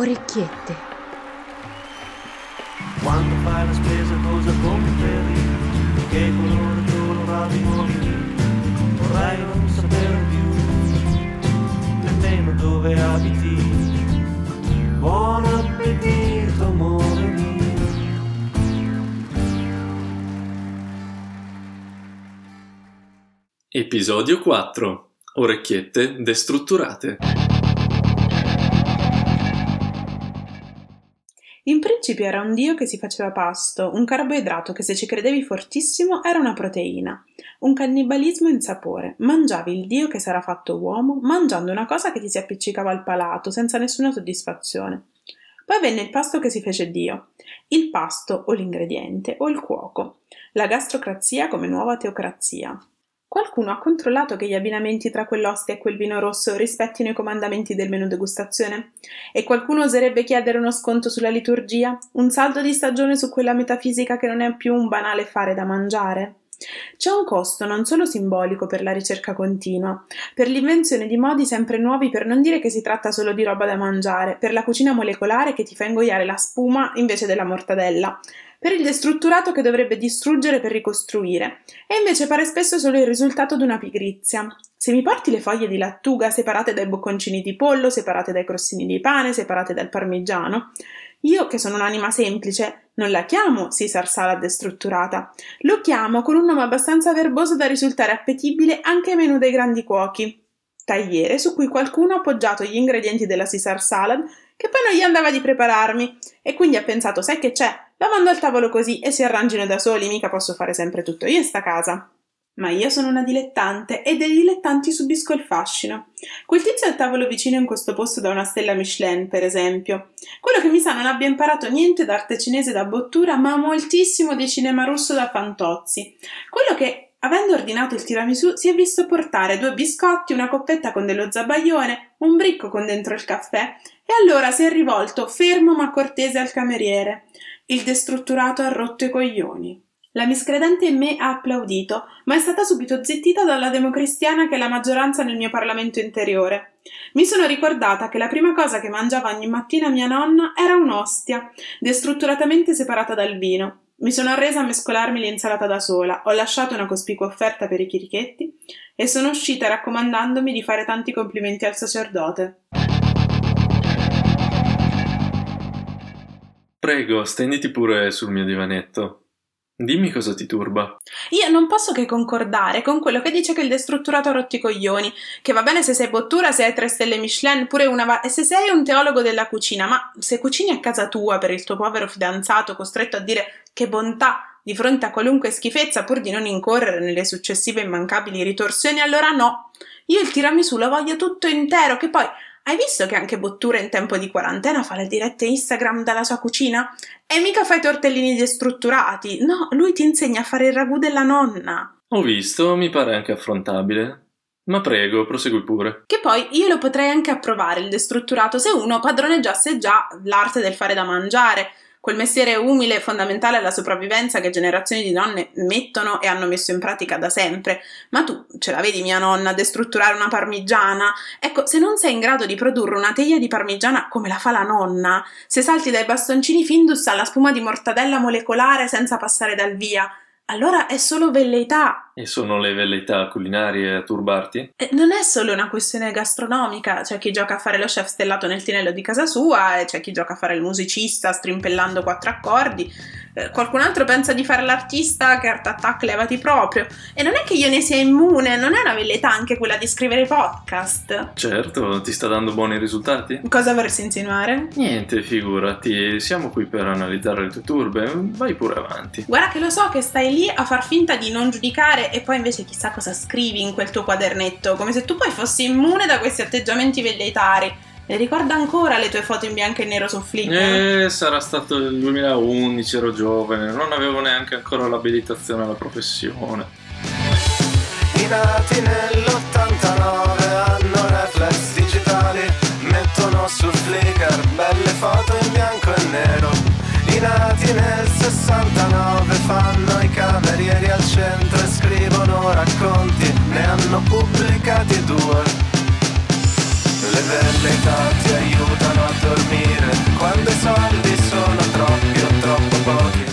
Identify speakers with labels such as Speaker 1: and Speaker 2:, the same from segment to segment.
Speaker 1: Orecchiette.
Speaker 2: Quando fai la spesa cosa compri? Che colore colorato vuoi? Vorrei non sapere più nemmeno dove abiti. Buon appetito, amore mio.
Speaker 3: Episodio 4. Orecchiette destrutturate.
Speaker 4: Principio era un dio che si faceva pasto, un carboidrato che se ci credevi fortissimo era una proteina, un cannibalismo in sapore. Mangiavi il dio che sarà fatto uomo, mangiando una cosa che ti si appiccicava al palato, senza nessuna soddisfazione. Poi venne il pasto che si fece Dio, il pasto o l'ingrediente o il cuoco, la gastrocrazia come nuova teocrazia. Qualcuno ha controllato che gli abbinamenti tra quell'ostia e quel vino rosso rispettino i comandamenti del menù degustazione? E qualcuno oserebbe chiedere uno sconto sulla liturgia? Un salto di stagione su quella metafisica che non è più un banale fare da mangiare? C'è un costo non solo simbolico per la ricerca continua, per l'invenzione di modi sempre nuovi per non dire che si tratta solo di roba da mangiare, per la cucina molecolare che ti fa ingoiare la spuma invece della mortadella, per il destrutturato che dovrebbe distruggere per ricostruire, e invece pare spesso solo il risultato di una pigrizia. Se mi porti le foglie di lattuga separate dai bocconcini di pollo, separate dai crostini di pane, separate dal parmigiano, io, che sono un'anima semplice, non la chiamo Caesar salad destrutturata, lo chiamo con un nome abbastanza verboso da risultare appetibile anche ai menù dei grandi cuochi. Tagliere su cui qualcuno ha appoggiato gli ingredienti della Caesar salad che poi non gli andava di prepararmi e quindi ha pensato sai che c'è, la mando al tavolo così e si arrangino da soli, mica posso fare sempre tutto io in sta casa. Ma io sono una dilettante e dei dilettanti subisco il fascino. Quel tizio al tavolo vicino in questo posto da una stella Michelin, per esempio. Quello che mi sa non abbia imparato niente d'arte cinese da bottura, ma moltissimo di cinema russo da fantozzi. Quello che, avendo ordinato il tiramisù, si è visto portare due biscotti, una coppetta con dello zabaione, un bricco con dentro il caffè, e allora si è rivolto fermo ma cortese al cameriere. Il destrutturato ha rotto i coglioni. La miscredente in me ha applaudito, ma è stata subito zittita dalla democristiana che è la maggioranza nel mio Parlamento interiore. Mi sono ricordata che la prima cosa che mangiava ogni mattina mia nonna era un'ostia, destrutturatamente separata dal vino. Mi sono arresa a mescolarmi l'insalata da sola, ho lasciato una cospicua offerta per i chirichetti e sono uscita raccomandandomi di fare tanti complimenti al sacerdote.
Speaker 3: Prego, stenditi pure sul mio divanetto. Dimmi cosa ti turba.
Speaker 4: Io non posso che concordare con quello che dice che il destrutturato ha rotti coglioni, che va bene se sei bottura, se hai tre stelle Michelin, pure una va- e se sei un teologo della cucina, ma se cucini a casa tua per il tuo povero fidanzato costretto a dire che bontà di fronte a qualunque schifezza pur di non incorrere nelle successive immancabili ritorsioni, allora no. Io il tiramisù lo voglio tutto intero, che poi hai visto che anche Bottura in tempo di quarantena fa le dirette Instagram dalla sua cucina? E mica fa i tortellini destrutturati. No, lui ti insegna a fare il ragù della nonna.
Speaker 3: Ho visto, mi pare anche affrontabile. Ma prego, prosegui pure.
Speaker 4: Che poi io lo potrei anche approvare il destrutturato se uno padroneggiasse già l'arte del fare da mangiare, quel mestiere umile e fondamentale alla sopravvivenza che generazioni di donne mettono e hanno messo in pratica da sempre. Ma tu ce la vedi mia nonna destrutturare una parmigiana? Ecco, se non sei in grado di produrre una teglia di parmigiana come la fa la nonna, se salti dai bastoncini Findus alla spuma di mortadella molecolare senza passare dal via, allora è solo velleità.
Speaker 3: E sono le velleità culinarie a turbarti?
Speaker 4: E non è solo una questione gastronomica, c'è chi gioca a fare lo chef stellato nel tinello di casa sua e c'è chi gioca a fare il musicista strimpellando quattro accordi. Eh, qualcun altro pensa di fare l'artista che art attack levati proprio. E non è che io ne sia immune, non è una velleità anche quella di scrivere podcast.
Speaker 3: Certo, ti sta dando buoni risultati?
Speaker 4: Cosa vorresti insinuare?
Speaker 3: Niente, figurati, siamo qui per analizzare le tue turbe, vai pure avanti.
Speaker 4: Guarda che lo so che stai lì a far finta di non giudicare e poi invece chissà cosa scrivi in quel tuo quadernetto, come se tu poi fossi immune da questi atteggiamenti velleitari. E ricorda ancora le tue foto in bianco e nero su Flickr?
Speaker 3: Eh, sarà stato il 2011, ero giovane, non avevo neanche ancora l'abilitazione alla professione.
Speaker 5: I nati nell'89 hanno reflex digitali, mettono su Flickr belle foto in bianco e nero. Nati nel 69 fanno i camerieri al centro e scrivono racconti, ne hanno pubblicati due. Le velleità ti aiutano a dormire quando i soldi sono troppi o troppo pochi.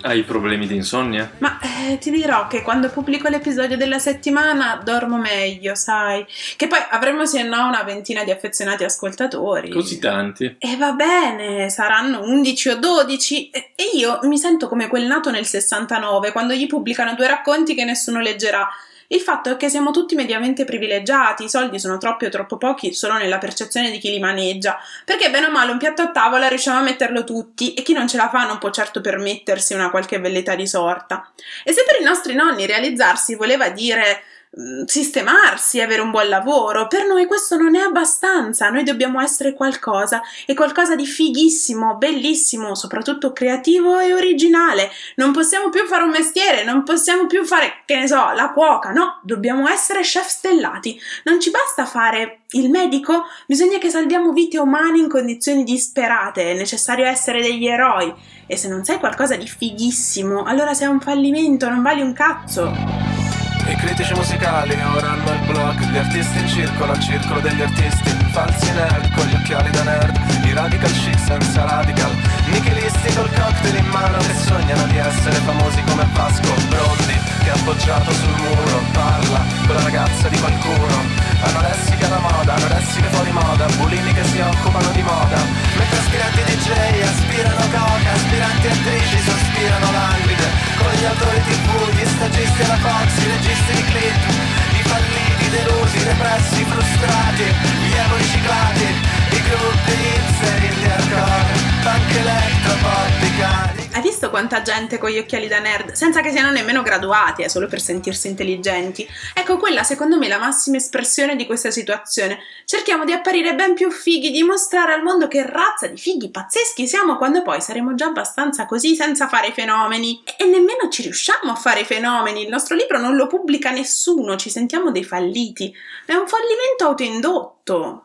Speaker 3: Hai problemi di insonnia?
Speaker 4: Ma eh, ti dirò che quando pubblico l'episodio della settimana dormo meglio, sai? Che poi avremo sì e no una ventina di affezionati ascoltatori.
Speaker 3: Così tanti.
Speaker 4: E va bene, saranno 11 o 12 e e io mi sento come quel nato nel 69 quando gli pubblicano due racconti che nessuno leggerà. Il fatto è che siamo tutti mediamente privilegiati, i soldi sono troppi o troppo pochi solo nella percezione di chi li maneggia, perché bene o male un piatto a tavola riusciamo a metterlo tutti e chi non ce la fa non può certo permettersi una qualche velleità di sorta. E se per i nostri nonni realizzarsi voleva dire sistemarsi, avere un buon lavoro, per noi questo non è abbastanza, noi dobbiamo essere qualcosa e qualcosa di fighissimo, bellissimo, soprattutto creativo e originale. Non possiamo più fare un mestiere, non possiamo più fare, che ne so, la cuoca, no, dobbiamo essere chef stellati. Non ci basta fare il medico, bisogna che salviamo vite umane in condizioni disperate, è necessario essere degli eroi. E se non sai qualcosa di fighissimo, allora sei un fallimento, non vali un cazzo.
Speaker 5: I critici musicali ora hanno il blog Gli artisti in circolo, al circolo degli artisti Falsi nerd con gli occhiali da nerd I radical chic senza radical. Nichilisti col cocktail in mano Che sognano di essere famosi come Vasco Brondi Che appoggiato sul muro Parla con la ragazza di qualcuno
Speaker 4: Quanta gente con gli occhiali da nerd, senza che siano nemmeno graduati, è solo per sentirsi intelligenti? Ecco, quella secondo me è la massima espressione di questa situazione. Cerchiamo di apparire ben più fighi, di mostrare al mondo che razza di fighi pazzeschi siamo quando poi saremo già abbastanza così senza fare fenomeni. E nemmeno ci riusciamo a fare fenomeni, il nostro libro non lo pubblica nessuno, ci sentiamo dei falliti. È un fallimento autoindotto.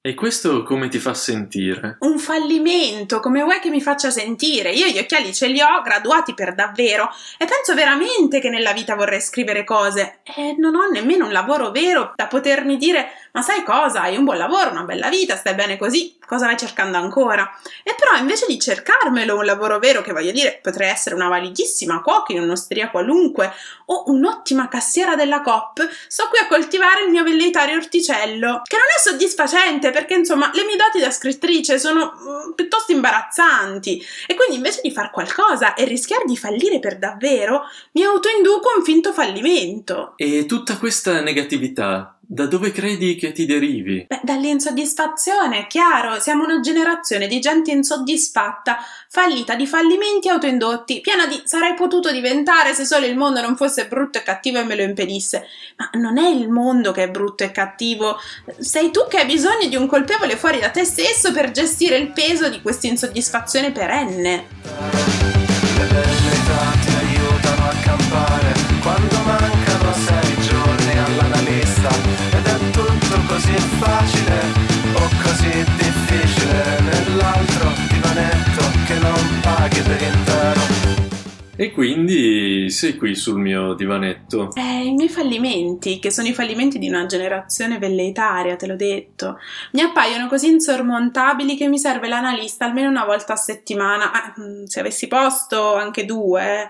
Speaker 3: E questo come ti fa sentire?
Speaker 4: Un fallimento, come vuoi che mi faccia sentire? Io gli occhiali ce li ho, graduati per davvero, e penso veramente che nella vita vorrei scrivere cose. E non ho nemmeno un lavoro vero da potermi dire: Ma sai cosa? Hai un buon lavoro, una bella vita, stai bene così, cosa vai cercando ancora? E però invece di cercarmelo un lavoro vero, che voglio dire, potrei essere una validissima cuoca in un'osteria qualunque, o un'ottima cassiera della Coop, sto qui a coltivare il mio velleitario orticello, che non è soddisfacente perché insomma le mie doti da scrittrice sono mm, piuttosto imbarazzanti e quindi invece di far qualcosa e rischiare di fallire per davvero, mi autoinduco un finto fallimento.
Speaker 3: E tutta questa negatività, da dove credi che ti derivi?
Speaker 4: Beh, dall'insoddisfazione, chiaro, siamo una generazione di gente insoddisfatta, fallita di fallimenti autoindotti, piena di sarei potuto diventare se solo il mondo non fosse brutto e cattivo e me lo impedisse. Ma non è il mondo che è brutto e cattivo, sei tu che hai bisogno di un colpevole fuori da te stesso per gestire il peso di questa insoddisfazione perenne.
Speaker 3: E quindi sei qui sul mio divanetto.
Speaker 4: Eh, i miei fallimenti, che sono i fallimenti di una generazione velleitaria, te l'ho detto, mi appaiono così insormontabili che mi serve l'analista almeno una volta a settimana, Ah, mm, se avessi posto anche due. eh.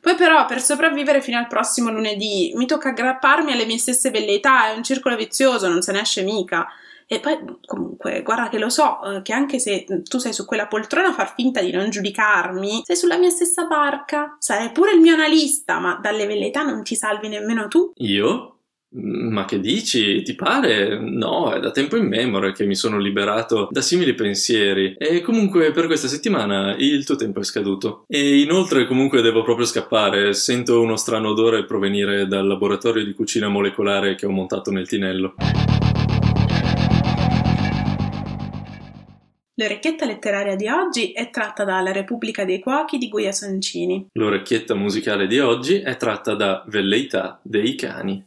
Speaker 4: Poi però per sopravvivere fino al prossimo lunedì mi tocca aggrapparmi alle mie stesse velleità, è un circolo vizioso, non se ne esce mica. E poi comunque, guarda che lo so, eh, che anche se tu sei su quella poltrona a far finta di non giudicarmi, sei sulla mia stessa barca, sarai pure il mio analista, ma dalle velleità non ti salvi nemmeno tu.
Speaker 3: Io? Ma che dici? Ti pare? No, è da tempo in memoria che mi sono liberato da simili pensieri. E comunque per questa settimana il tuo tempo è scaduto. E inoltre comunque devo proprio scappare. Sento uno strano odore provenire dal laboratorio di cucina molecolare che ho montato nel tinello.
Speaker 4: L'orecchietta letteraria di oggi è tratta dalla Repubblica dei Cuochi di Guia Soncini.
Speaker 3: L'orecchietta musicale di oggi è tratta da Velleità dei cani.